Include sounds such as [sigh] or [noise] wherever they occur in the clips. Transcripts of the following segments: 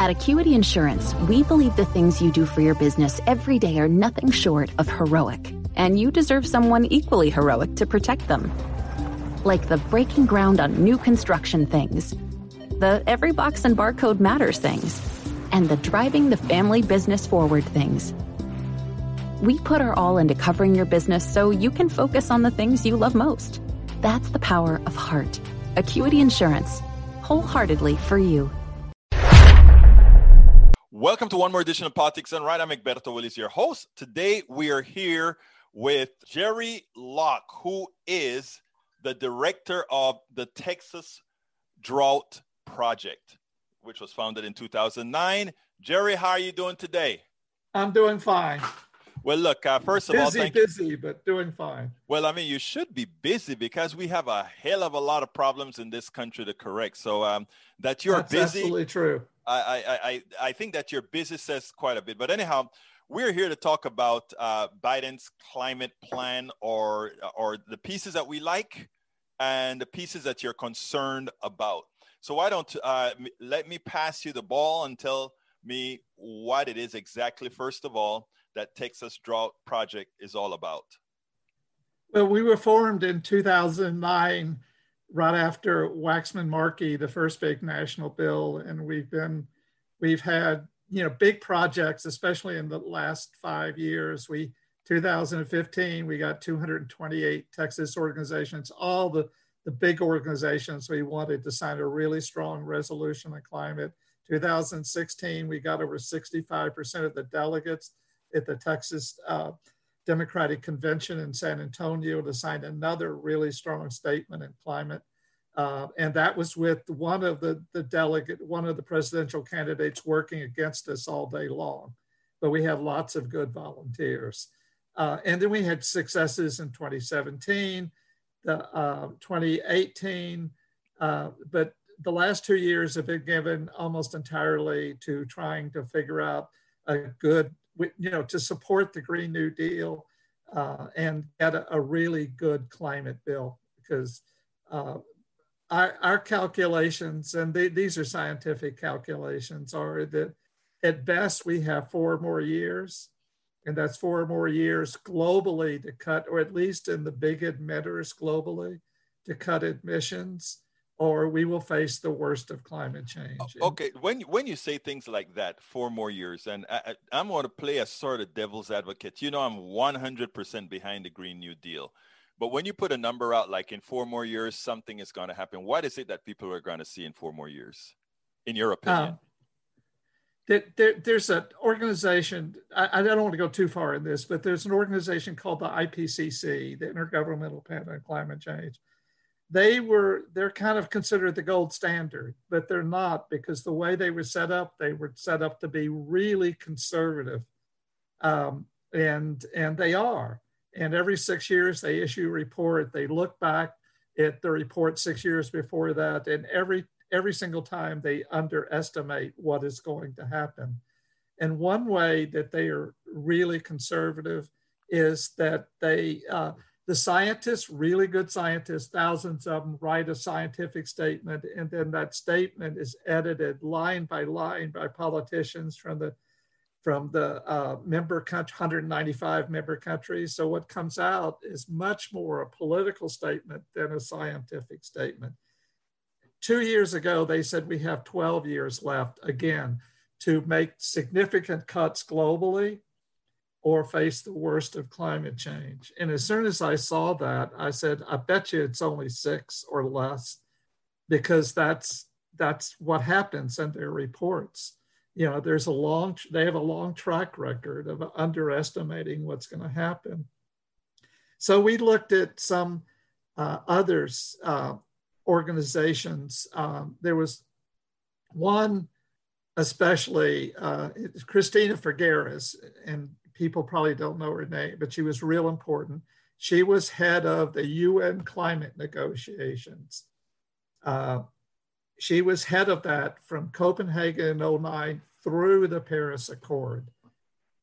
At Acuity Insurance, we believe the things you do for your business every day are nothing short of heroic, and you deserve someone equally heroic to protect them. Like the breaking ground on new construction things, the every box and barcode matters things, and the driving the family business forward things. We put our all into covering your business so you can focus on the things you love most. That's the power of heart. Acuity Insurance, wholeheartedly for you. Welcome to one more edition of Politics Done Right. I'm Egberto Willies, your host. Today we are here with Jerry Locke, who is the director of the Texas Drought Project, which was founded in 2009. Jerry, how are you doing today? I'm doing fine. Well, look, uh, first of busy, all, thank busy, you. but doing fine. Well, I mean, you should be busy because we have a hell of a lot of problems in this country to correct. So um, that you're That's busy, absolutely true. I, I, I, think that your business says quite a bit. But anyhow, we're here to talk about uh, Biden's climate plan, or or the pieces that we like, and the pieces that you're concerned about. So why don't uh, let me pass you the ball and tell me what it is exactly, first of all, that Texas Drought Project is all about. Well, we were formed in 2009, right after Waxman Markey, the first big national bill, and we've been, we've had you know big projects, especially in the last five years. We 2015 we got 228 Texas organizations, all the the big organizations we wanted to sign a really strong resolution on climate. 2016 we got over 65% of the delegates at the Texas uh, Democratic Convention in San Antonio to sign another really strong statement in climate. Uh, and that was with one of the, the delegate, one of the presidential candidates working against us all day long. But we had lots of good volunteers. Uh, and then we had successes in 2017, the, uh, 2018, uh, but the last two years have been given almost entirely to trying to figure out a good you know, to support the Green New Deal uh, and get a, a, really good climate bill because uh, our, our, calculations, and they, these are scientific calculations, are that at best we have four more years, and that's four more years globally to cut, or at least in the big emitters globally, to cut emissions or we will face the worst of climate change. Okay, when when you say things like that, four more years, and I, am going to play a sort of devil's advocate. You know, I'm 100% behind the Green New Deal, but when you put a number out like in four more years, something is going to happen. What is it that people are going to see in four more years, in your opinion? Uh, there, there's an organization, I, I, don't want to go too far in this, but there's an organization called the IPCC, the Intergovernmental Panel on Climate Change they were they're kind of considered the gold standard but they're not because the way they were set up they were set up to be really conservative um, and and they are and every six years they issue a report. They look back at the report six years before that and every every single time they underestimate what is going to happen. And one way that they are really conservative is that they uh, the scientists, really good scientists, thousands of them, write a scientific statement, and then that statement is edited line by line by politicians from the from the uh, member country, 195 member countries. So what comes out is much more a political statement than a scientific statement. Two years ago, they said we have 12 years left again to make significant cuts globally or face the worst of climate change. And as soon as I saw that, I said, I bet you it's only six or less, because that's that's what happens in their reports. You know, there's a long they have a long track record of underestimating what's going to happen. So we looked at some uh, others uh, organizations. Um, there was one especially uh, Christiana Figueres, and people probably don't know her name, but she was real important. She was head of the UN climate negotiations. She was head of that from Copenhagen in 09 through the Paris Accord.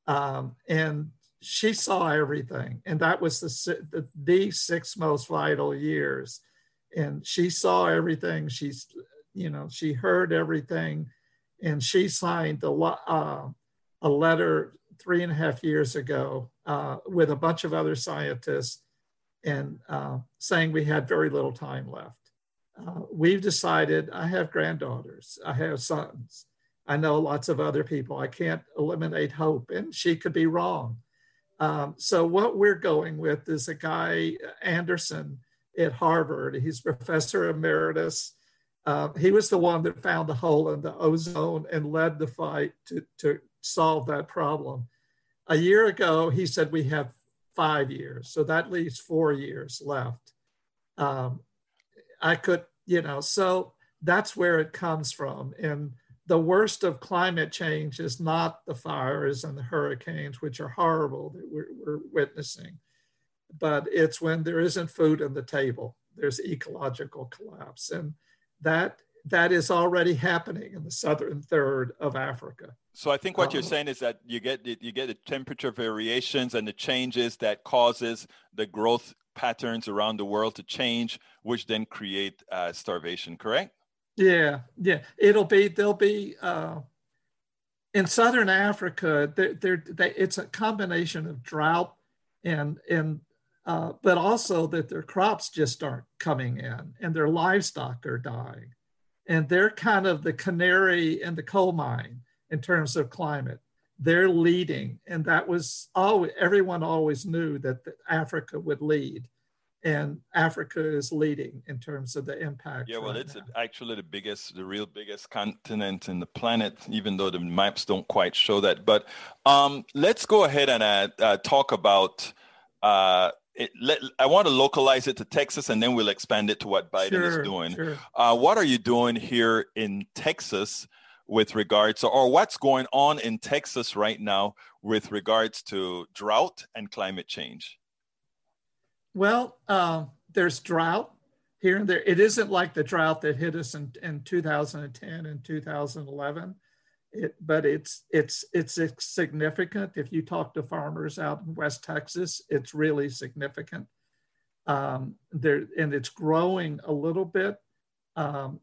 Um, and she saw everything. And that was the, the, the six most vital years. And she saw everything. She's, you know, she heard everything. And she signed a, uh, a letter three and a half years ago uh, with a bunch of other scientists and uh, saying we had very little time left. Uh, we've decided I have granddaughters, I have sons, I know lots of other people. I can't eliminate hope, and she could be wrong. Um, so, what we're going with is a guy, Anderson at Harvard. He's professor emeritus. Uh, he was the one that found the hole in the ozone and led the fight to, to solve that problem. A year ago, he said we have five years, so that leaves four years left. Um, I could, you know, so that's where it comes from. And the worst of climate change is not the fires and the hurricanes, which are horrible that we're, we're witnessing, but it's when there isn't food on the table. There's ecological collapse, and that that is already happening in the southern third of Africa. So I think what you're uh-huh. saying is that you get you get the temperature variations and the changes that causes the growth patterns around the world to change, which then create uh, starvation. Correct? Yeah, yeah. It'll be there'll be uh, in southern Africa. They're, they're, they, it's a combination of drought and and uh, but also that their crops just aren't coming in and their livestock are dying, and they're kind of the canary in the coal mine in terms of climate. They're leading, and that was always everyone always knew that Africa would lead and Africa is leading in terms of the impact. Yeah, well, right it's now. actually the biggest, the real biggest continent in the planet, even though the maps don't quite show that. But um, let's go ahead and uh, uh, talk about. Uh, it, let, I want to localize it to Texas, and then we'll expand it to what Biden sure, is doing. Sure. Uh, what are you doing here in Texas with regards, or what's going on in Texas right now with regards to drought and climate change? Well, uh, there's drought here and there. It isn't like the drought that hit us in, in 2010 and 2011. It, but it's it's it's significant. If you talk to farmers out in West Texas, it's really significant. Um, there and it's growing a little bit. Um,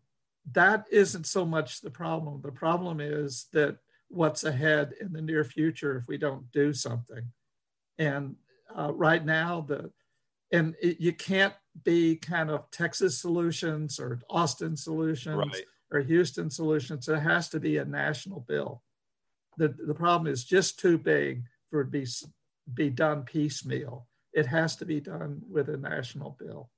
that isn't so much the problem. The problem is that what's ahead in the near future if we don't do something. And uh, right now, the and it, you can't be kind of Texas solutions or Austin solutions right. or Houston solutions. It has to be a national bill. The, the problem is just too big for it to be, be done piecemeal. It has to be done with a national bill.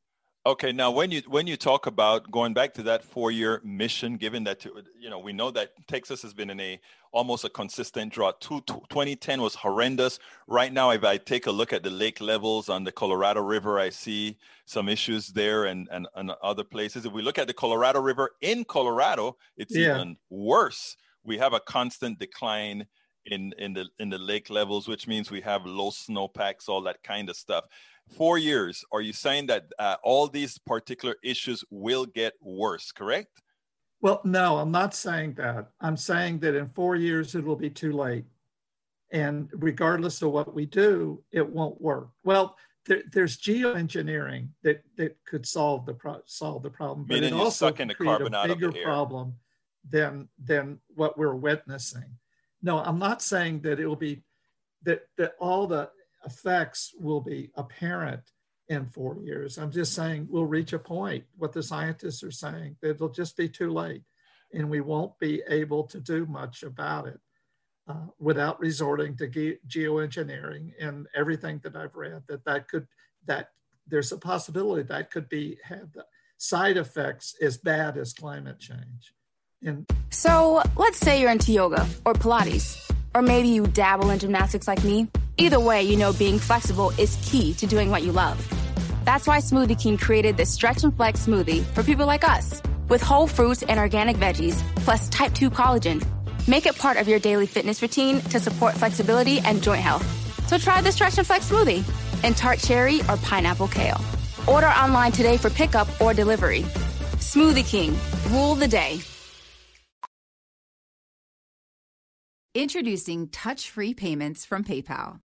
Okay, now when you when you talk about going back to that four-year mission, given that you know we know that Texas has been in a almost a consistent drought. 2010 was horrendous. Right now, if I take a look at the lake levels on the Colorado River, I see some issues there and and, and other places. If we look at the Colorado River in Colorado, it's yeah. even worse. We have a constant decline in in the in the lake levels, which means we have low snowpacks, all that kind of stuff four years, are you saying that uh, all these particular issues will get worse, correct? Well, no, I'm not saying that. I'm saying that in four years, it will be too late. And regardless of what we do, it won't work. Well, there, there's geoengineering that, that could solve the pro- solve the problem, but it also can create a bigger problem than than what we're witnessing. No, I'm not saying that it will be that that all the effects will be apparent in four years. I'm just saying we'll reach a point, what the scientists are saying, that it'll just be too late and we won't be able to do much about it uh, without resorting to ge- geoengineering and everything that I've read that that could, that there's a possibility that could be have the side effects as bad as climate change. And so let's say you're into yoga or Pilates, or maybe you dabble in gymnastics like me. Either way, you know being flexible is key to doing what you love. That's why Smoothie King created this Stretch and Flex smoothie for people like us. With whole fruits and organic veggies, plus type 2 collagen, Make it part of your daily fitness routine to support flexibility and joint health. So try the Stretch and Flex smoothie in tart cherry or pineapple kale. Order online today for pickup or delivery. Smoothie King, rule the day. Introducing touch free payments from PayPal,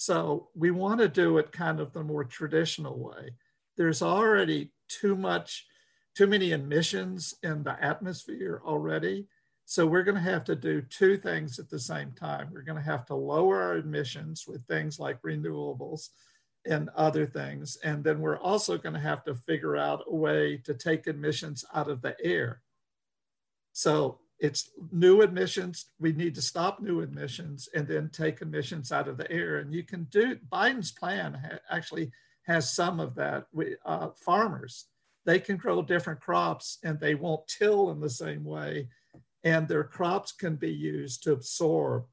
So we want to do it kind of the more traditional way. There's already too much, too many emissions in the atmosphere already. So we're going to have to do two things at the same time. We're going to have to lower our emissions with things like renewables and other things. And then we're also going to have to figure out a way to take emissions out of the air. So it's new admissions. We need to stop new admissions and then take emissions out of the air. And you can do Biden's plan ha- actually has some of that. We, uh, farmers, they can grow different crops and they won't till in the same way. And their crops can be used to absorb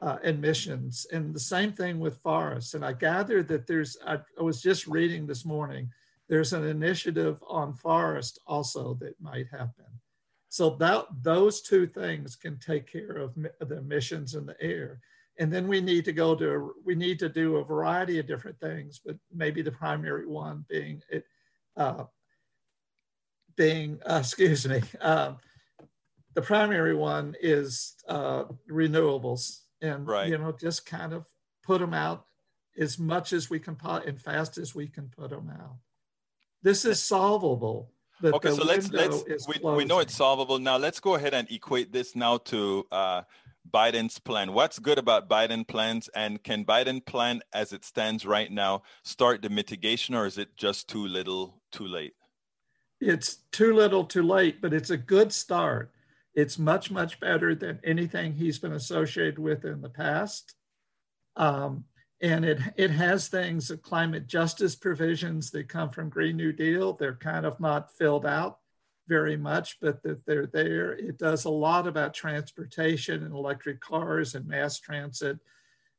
uh, emissions. And the same thing with forests. And I gather that there's, I, I was just reading this morning, there's an initiative on forest also that might happen. So that those two things can take care of the emissions in the air. And then we need to go to, we need to do a variety of different things, but maybe the primary one being it, uh, being, uh, [laughs] excuse me, um, the primary one is uh, renewables and, Right. you know, just kind of put them out as much as we can put and fast as we can put them out. This is solvable. But okay so let's let's we, we know it's solvable now let's go ahead and equate this now to uh, biden's plan what's good about biden plans and can biden plan as it stands right now start the mitigation or is it just too little too late it's too little too late, but it's a good start. It's much, much better than anything he's been associated with in the past. Um, and it, it has things, uh, climate justice provisions that come from Green New Deal. They're kind of not filled out very much, but that they're there. It does a lot about transportation and electric cars and mass transit.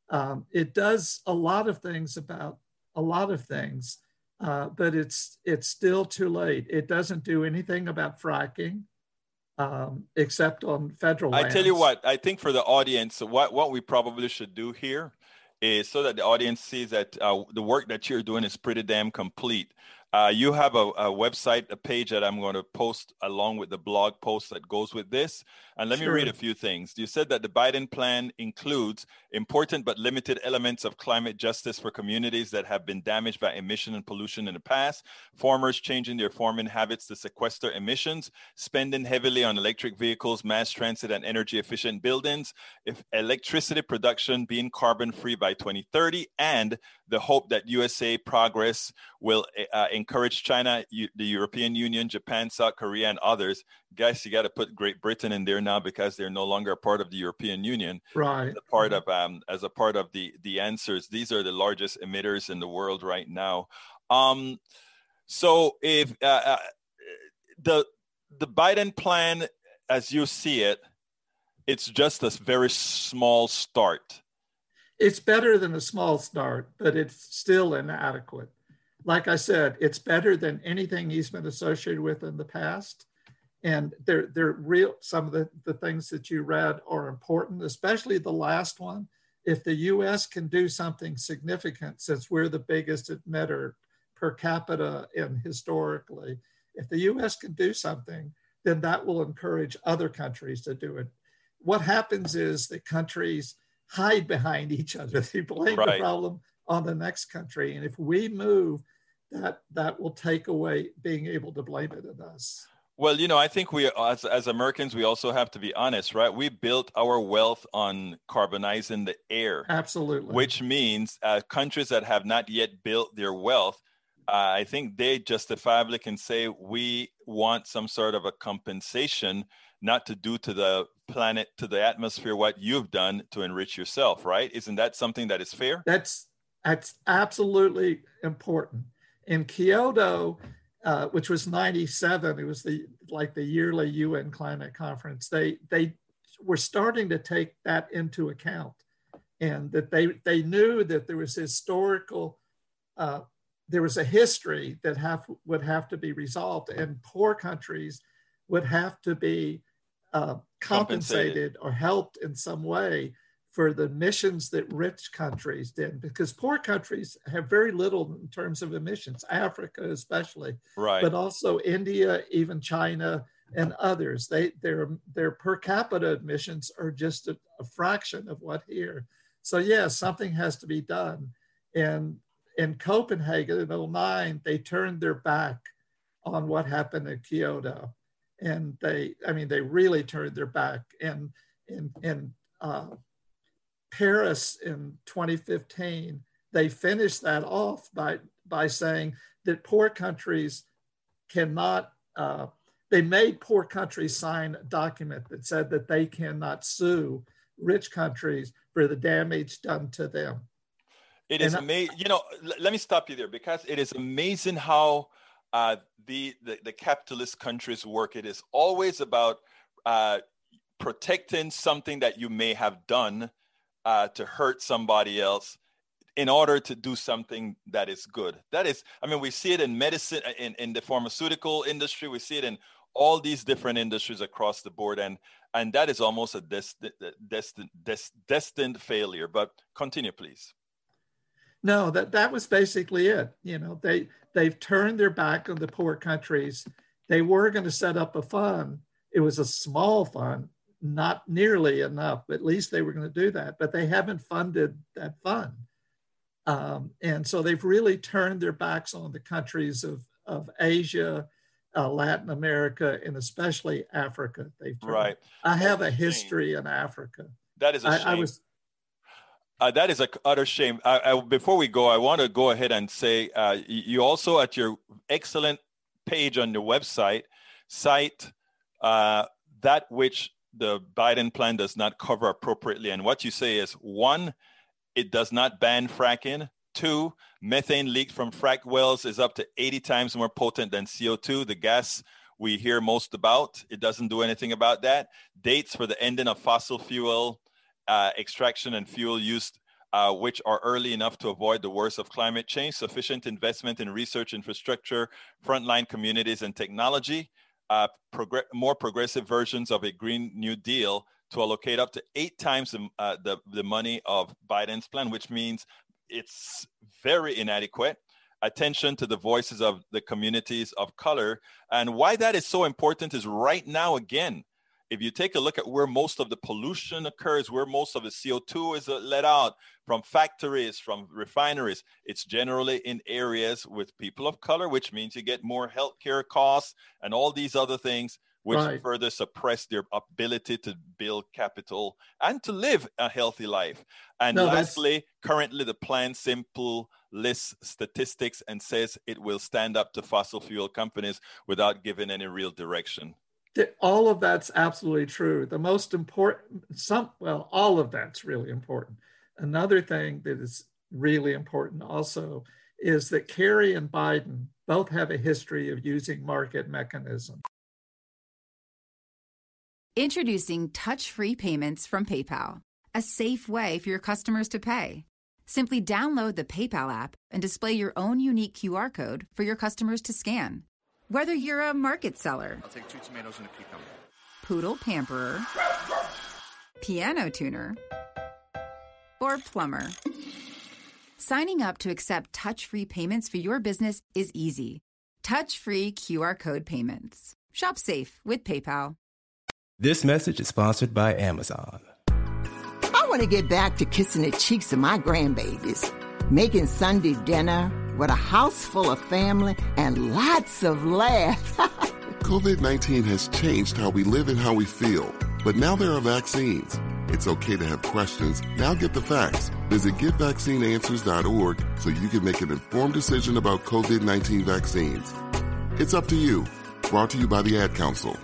Um, it does a lot of things about a lot of things uh, but it's it's still too late. It doesn't do anything about fracking, um, except on federal. I tell you what, I think for the audience, what, what we probably should do here is so that the audience sees that uh, the work that you're doing is pretty damn complete. Uh, you have a, a website, a page that I'm going to post along with the blog post that goes with this. And let me read a few things. You said that the Biden plan includes important but limited elements of climate justice for communities that have been damaged by emission and pollution in the past, farmers changing their farming habits to sequester emissions, spending heavily on electric vehicles, mass transit, and energy efficient buildings, if electricity production being carbon free by 2030, and the hope that USA progress will uh, encourage China, U- the European Union, Japan, South Korea, and others. Guys, you got to put Great Britain in there now because they're no longer a part of the European Union. right? As a part of um, as a part of the the answers, these are the largest emitters in the world right now. Um, so if uh, uh, the the Biden plan, as you see it, it's just a very small start. It's better than a small start, but it's still inadequate. Like I said, it's better than anything he's been associated with in the past. And they're, they're real, some of the, the things that you read are important, especially the last one. If the US can do something significant, since we're the biggest emitter per capita and historically, if the US can do something, then that will encourage other countries to do it. What happens is that countries hide behind each other. [laughs] They blame the problem on the next country. And if we move, that that will take away being able to blame it on us. Well, you know, I think we, as, as Americans, we also have to be honest, right? We built our wealth on carbonizing the air, Absolutely. which means uh, countries that have not yet built their wealth, uh, I think they justifiably can say we want some sort of a compensation, not to do to the planet to the atmosphere what you've done to enrich yourself, right? Isn't that something that is fair? That's that's absolutely important. In Kyoto, uh, which was 97, it was the like the yearly UN climate conference. They they were starting to take that into account, and that they they knew that there was historical. Uh, there was a history that have would have to be resolved, and poor countries would have to be uh, compensated, compensated or helped in some way for the emissions that rich countries did because poor countries have very little in terms of emissions africa especially right. but also india even china and others. They their their per capita emissions are just a, a fraction of what here. So yes yeah, something has to be done. And in copenhagen in 09 they turned their back on what happened in kyoto and they i mean they really turned their back. And in in uh, paris in 2015 they finished that off by by saying that poor countries cannot uh, they made poor countries sign a document that said that they cannot sue rich countries for the damage done to them. It is amazing you know let me stop you there because it is amazing how uh, the, the, the capitalist countries work. It is always about uh, protecting something that you may have done uh, to hurt somebody else in order to do something that is good. That is, I mean, we see it in medicine, uh, in, in the pharmaceutical industry, we see it in all these different industries across the board. And, and that is almost a destined, destined, destined failure. But continue, please. No, that, that was basically it. You know, they they've turned their back on the poor countries. They were going to set up a fund. It was a small fund, not nearly enough, but at least they were going to do that. But they haven't funded that fund. Um, and so they've really turned their backs on the countries of, of Asia, uh, Latin America, and especially Africa. They've turned. right. I have a history in Africa. That is a shame. I, I was uh, that is a utter shame. I, I, before we go, I want to go ahead and say uh, you also at your excellent page on your website cite uh, that which the Biden plan does not cover appropriately. And what you say is one, it does not ban fracking. Two, methane leaked from frack wells is up to 80 times more potent than CO2, the gas we hear most about. It doesn't do anything about that. Dates for the ending of fossil fuel uh, extraction and fuel used uh, which are early enough to avoid the worst of climate change, sufficient investment in research infrastructure, frontline communities, and technology, uh, progr- more progressive versions of a Green New Deal to allocate up to eight times the, uh, the, the money of Biden's plan, which means it's very inadequate attention to the voices of the communities of color. And why that is so important is right now, again, if you take a look at where most of the pollution occurs, where most of the CO2 is uh, let out from factories, from refineries, it's generally in areas with people of color, which means you get more healthcare costs and all these other things, which right. further suppress their ability to build capital and to live a healthy life. And no, lastly, that's... currently the plan simple lists statistics and says it will stand up to fossil fuel companies without giving any real direction all of that's absolutely true. The most important, some, well, all of that's really important. Another thing that is really important also is that Kerry and Biden both have a history of using market mechanisms. Introducing touch free payments from PayPal, a safe way for your customers to pay. Simply download the PayPal app and display your own unique QR code for your customers to scan. Whether you're a market seller, I'll take two tomatoes and a cucumber, poodle pamperer, piano tuner, or plumber, signing up to accept touch free payments for your business is easy. Touch free QR code payments. Shop safe with PayPal. This message is sponsored by Amazon. I want to get back to kissing the cheeks of my grandbabies, making Sunday dinner with a house full of family and lots of laughs. COVID 19 has changed how we live and how we feel, but now there are vaccines. It's okay to have questions. Now get the facts. Visit getvaccineanswers.org so you can make an informed decision about COVID 19 vaccines. It's up to you. Brought to you by the Ad Council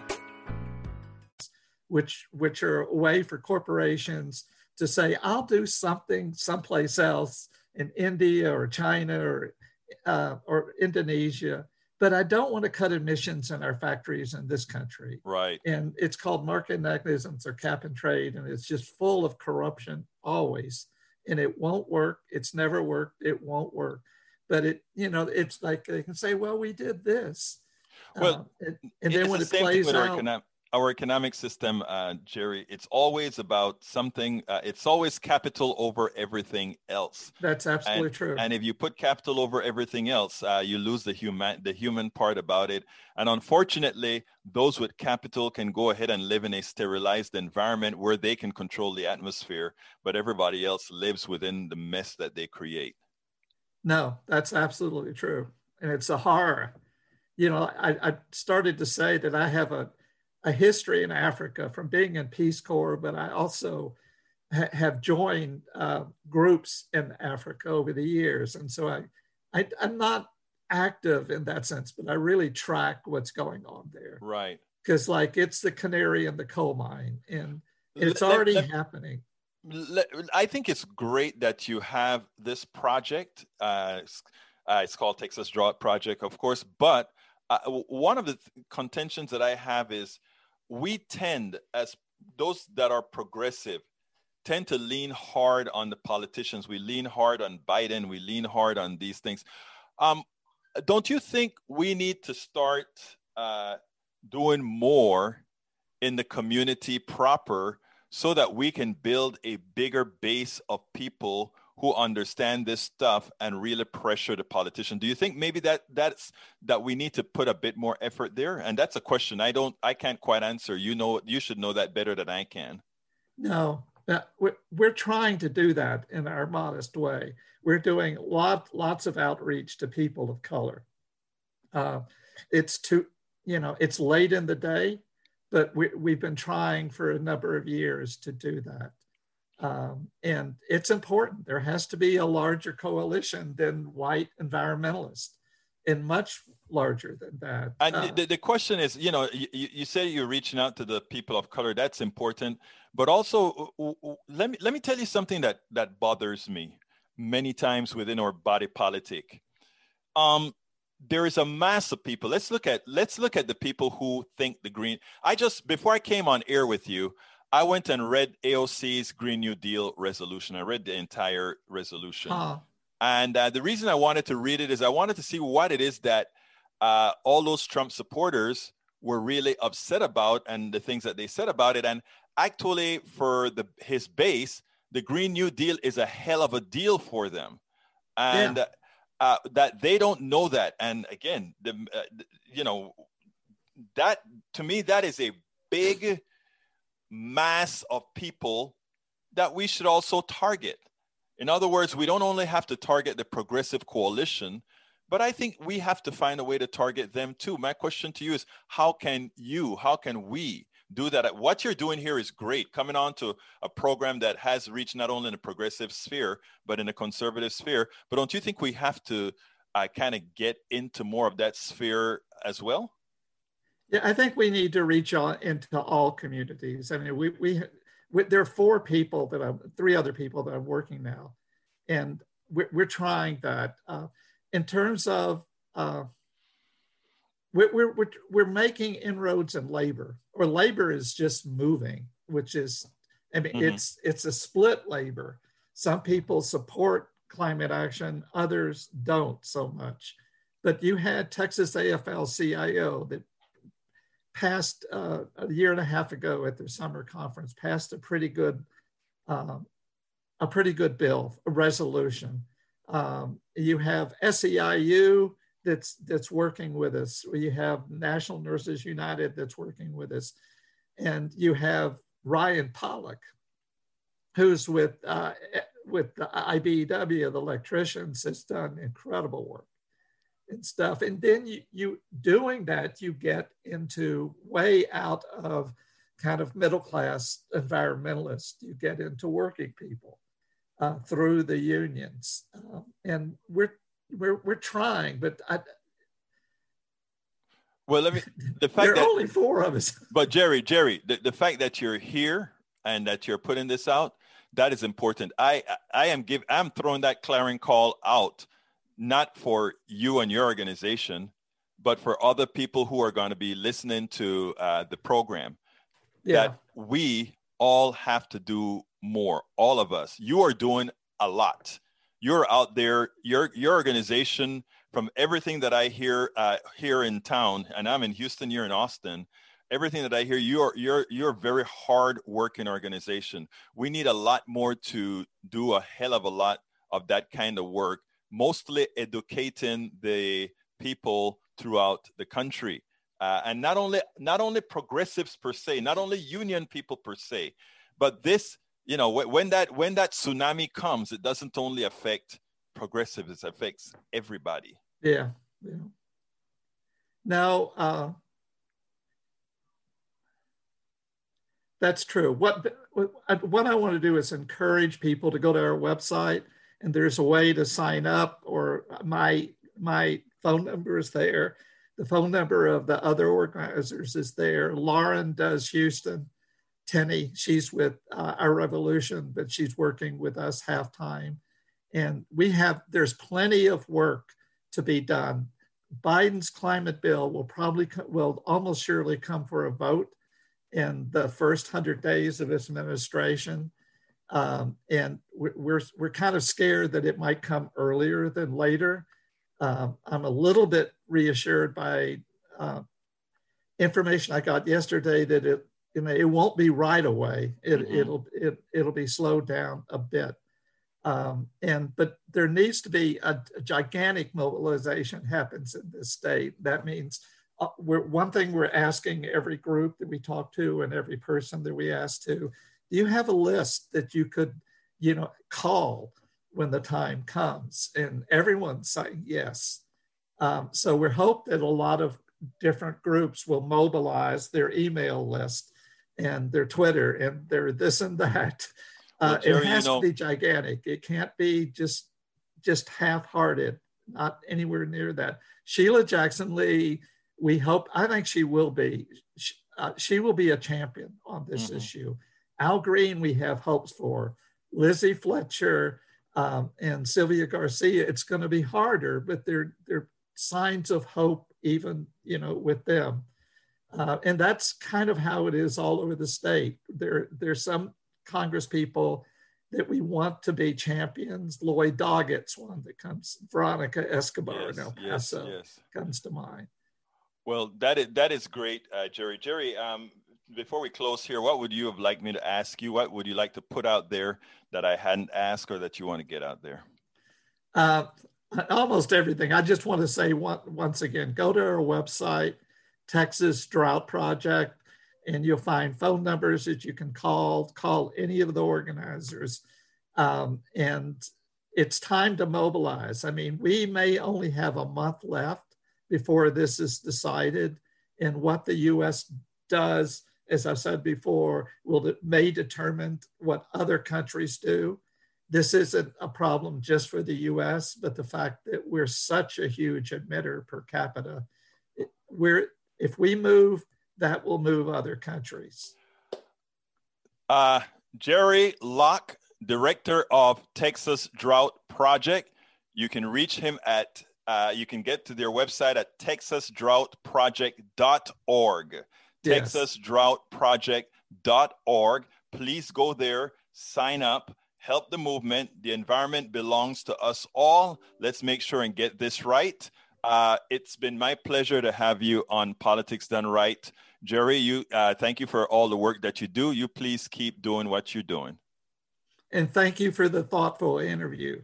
which which are a way for corporations to say, I'll do something someplace else in India or China or uh, or Indonesia, but I don't want to cut emissions in our factories in this country. Right. And it's called market mechanisms or cap and trade, and it's just full of corruption always. And it won't work. It's never worked. It won't work. But it, you know, it's like they can say, well, we did this. Well, uh, and, and then when it plays out, our, economic, system, uh, Jerry, it's always about something. Uh, it's always capital over everything else. that's absolutely and, true. And if you put capital over everything else, uh, you lose the human the human part about it. And unfortunately, those with capital can go ahead and live in a sterilized environment where they can control the atmosphere, but everybody else lives within the mess that they create. No, that's absolutely true. And it's a horror. You know, I, I started to say that I have a, a history in Africa from being in Peace Corps, but I also ha- have joined uh, groups in Africa over the years. And so I, I, I'm not active in that sense, but I really track what's going on there. Right. Because, like, it's the canary in the coal mine, and it's already let- happening. Le- I think it's great that you have this project. Uh, it's, uh, it's called Texas Drought Project, of course. But uh, one of the th- contentions that I have is we tend, as those that are progressive, tend to lean hard on the politicians. We lean hard on Biden. We lean hard on these things. Um, don't you think we need to start uh, doing more in the community proper? so that we can build a bigger base of people who understand this stuff and really pressure the politician do you think maybe that that's that we need to put a bit more effort there and that's a question i don't i can't quite answer you know you should know that better than i can No, we're, we're trying to do that in our modest way. We're doing lot, lots of outreach to people of color. Uh, it's too, you know, it's late in the day, but we, we've been trying for a number of years to do that. Um, and it's important. There has to be a larger coalition than white environmentalists, and much larger than that. and Uh, the, the question is you know you, you say you're reaching out to the people of color. That's important. But also uh, uh, let me let me tell you something that that bothers me many times within our body politic. Um there is a mass of people. Let's look at let's look at the people who think the green. I just before i came on air with you i went and read aoc's green new deal resolution i read the entire resolution and uh, the reason I wanted to read it is I wanted to see what it is that uh, all those Trump supporters were really upset about and the things that they said about it. And actually, for the his base, the Green New Deal is a hell of a deal for them, and Yeah. uh, that they don't know that. And again, the uh, you know that to me that is a big mass of people that we should also target. In other words, we don't only have to target the progressive coalition, but I think we have to find a way to target them too. My question to you is how can you, how can we do that? What you're doing here is great, coming on to a program that has reached not only in the progressive sphere, but in the conservative sphere. But don't you think we have to uh, kind of get into more of that sphere as well? Yeah, I think we need to reach out into all communities. I mean, we, we, we there are four people that I'm, three other people that I'm working now, and we're, we're trying that. Uh, in terms of, uh, we're, we're, we're, we're making inroads in labor, or labor is just moving, which is, I mean, Mhm. it's it's a split labor. Some people support climate action, others don't so much. But you had Texas AFL-CIO that passed uh, a year and a half ago at their summer conference, passed a pretty good, um, a pretty good bill, a resolution. Um, you have SEIU that's that's working with us. You have National Nurses United that's working with us, and you have Ryan Pollock, who's with uh, with the IBEW, the electricians, has done incredible work and stuff. And then you, you doing that, you get into way out of kind of middle class environmentalists. You get into working people uh, through the unions, um, and we're we're we're trying, but I, Well, let me. The [laughs] fact there are that, only four of us. [laughs] But Jerry, Jerry, the, the fact that you're here and that you're putting this out, that is important. I I am give I'm throwing that clarion call out, not for you and your organization, but for other people who are going to be listening to uh, the program. Yeah. That we all have to do more. All of us. You are doing a lot. You're out there. Your your organization, from everything that I hear uh, here in town, and I'm in Houston. You're in Austin everything that I hear, you're you're you're a very hard working organization. We need a lot more to do a hell of a lot of that kind of work, mostly educating the people throughout the country. Uh, and not only not only progressives per se, not only union people per se, but this, you know, when that when that tsunami comes, it doesn't only affect progressives; it affects everybody. Yeah, yeah. Now, uh, That's true. What what I want to do is encourage people to go to our website, and there's a way to sign up. Or my my phone number is there. The phone number of the other organizers is there. Lauren does Houston. Tenny, she's with uh, our revolution, but she's working with us half time. And we have there's plenty of work to be done. Biden's climate bill will probably will almost surely come for a vote in the first 100 days of his administration. Um, and we're, we're kind of scared that it might come earlier than later. Um, I'm a little bit reassured by uh, information I got yesterday that it, you know, it won't be right away. It, mm-hmm. It'll, it, it'll be slowed down a bit. Um, and but there needs to be a, a gigantic mobilization happens in this state. That means uh, we're, one thing we're asking every group that we talk to and every person that we ask to, you have a list that you could, you know, call when the time comes? And everyone's saying yes. Um, so we hope that a lot of different groups will mobilize their email list and their Twitter and their this and that. Uh, well, Jerry, it has you know, to be gigantic. It can't be just just half-hearted. Not anywhere near that. Sheila Jackson Lee we hope, I think she will be, she, uh, she will be a champion on this mm-hmm. issue. Al Green, we have hopes for. Lizzie Fletcher um, and Sylvia Garcia, it's going to be harder, but there, there are signs of hope even, you know, with them. Uh, and that's kind of how it is all over the state. There, there's some Congress people that we want to be champions. Lloyd Doggett's one that comes, Veronica Escobar yes, in El Paso yes, yes. comes to mind. Well, that is that is great, uh, Jerry. Jerry, um, before we close here, what would you have liked me to ask you? What would you like to put out there that I hadn't asked or that you want to get out there? Uh, almost everything. I just want to say one, once again, go to our website, Texas Drought Project, and you'll find phone numbers that you can call. Call any of the organizers, um, and it's time to mobilize. I mean, we may only have a month left before this is decided. And what the US does, as I've said before, will may determine what other countries do. This isn't a problem just for the US, but the fact that we're such a huge emitter per capita, we're, if we move, that will move other countries. Uh, Jerry Locke, director of Texas Drought Project. You can reach him at uh, you can get to their website at texasdroughtproject.org. Yes. Texasdroughtproject.org. Please go there, sign up, help the movement. The environment belongs to us all. Let's make sure and get this right. Uh, it's been my pleasure to have you on Politics Done Right. Jerry, you uh, thank you for all the work that you do. You please keep doing what you're doing. And thank you for the thoughtful interview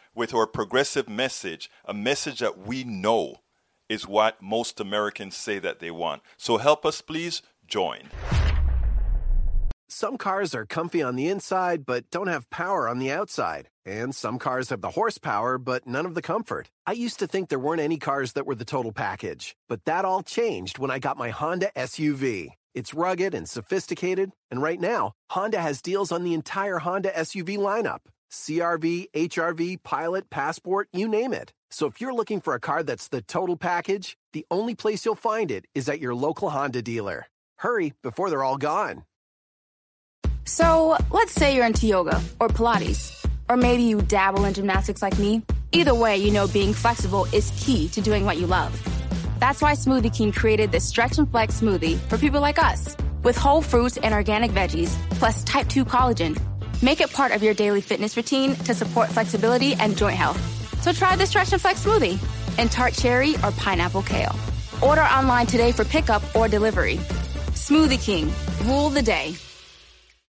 with our progressive message, a message that we know is what most Americans say that they want. So help us, please join. Some cars are comfy on the inside, but don't have power on the outside. And some cars have the horsepower, but none of the comfort. I used to think there weren't any cars that were the total package, but that all changed when I got my Honda SUV. It's rugged and sophisticated, and right now, Honda has deals on the entire Honda SUV lineup CRV, HRV, Pilot, Passport, you name it. So if you're looking for a car that's the total package, the only place you'll find it is at your local Honda dealer. Hurry before they're all gone. So let's say you're into yoga or Pilates, or maybe you dabble in gymnastics like me. Either way, you know being flexible is key to doing what you love. That's why Smoothie King created this Stretch and Flex smoothie for people like us. With whole fruits and organic veggies, plus type 2 collagen. Make it part of your daily fitness routine to support flexibility and joint health. So try the Stretch and Flex smoothie in tart cherry or pineapple kale. Order online today for pickup or delivery. Smoothie King, rule the day.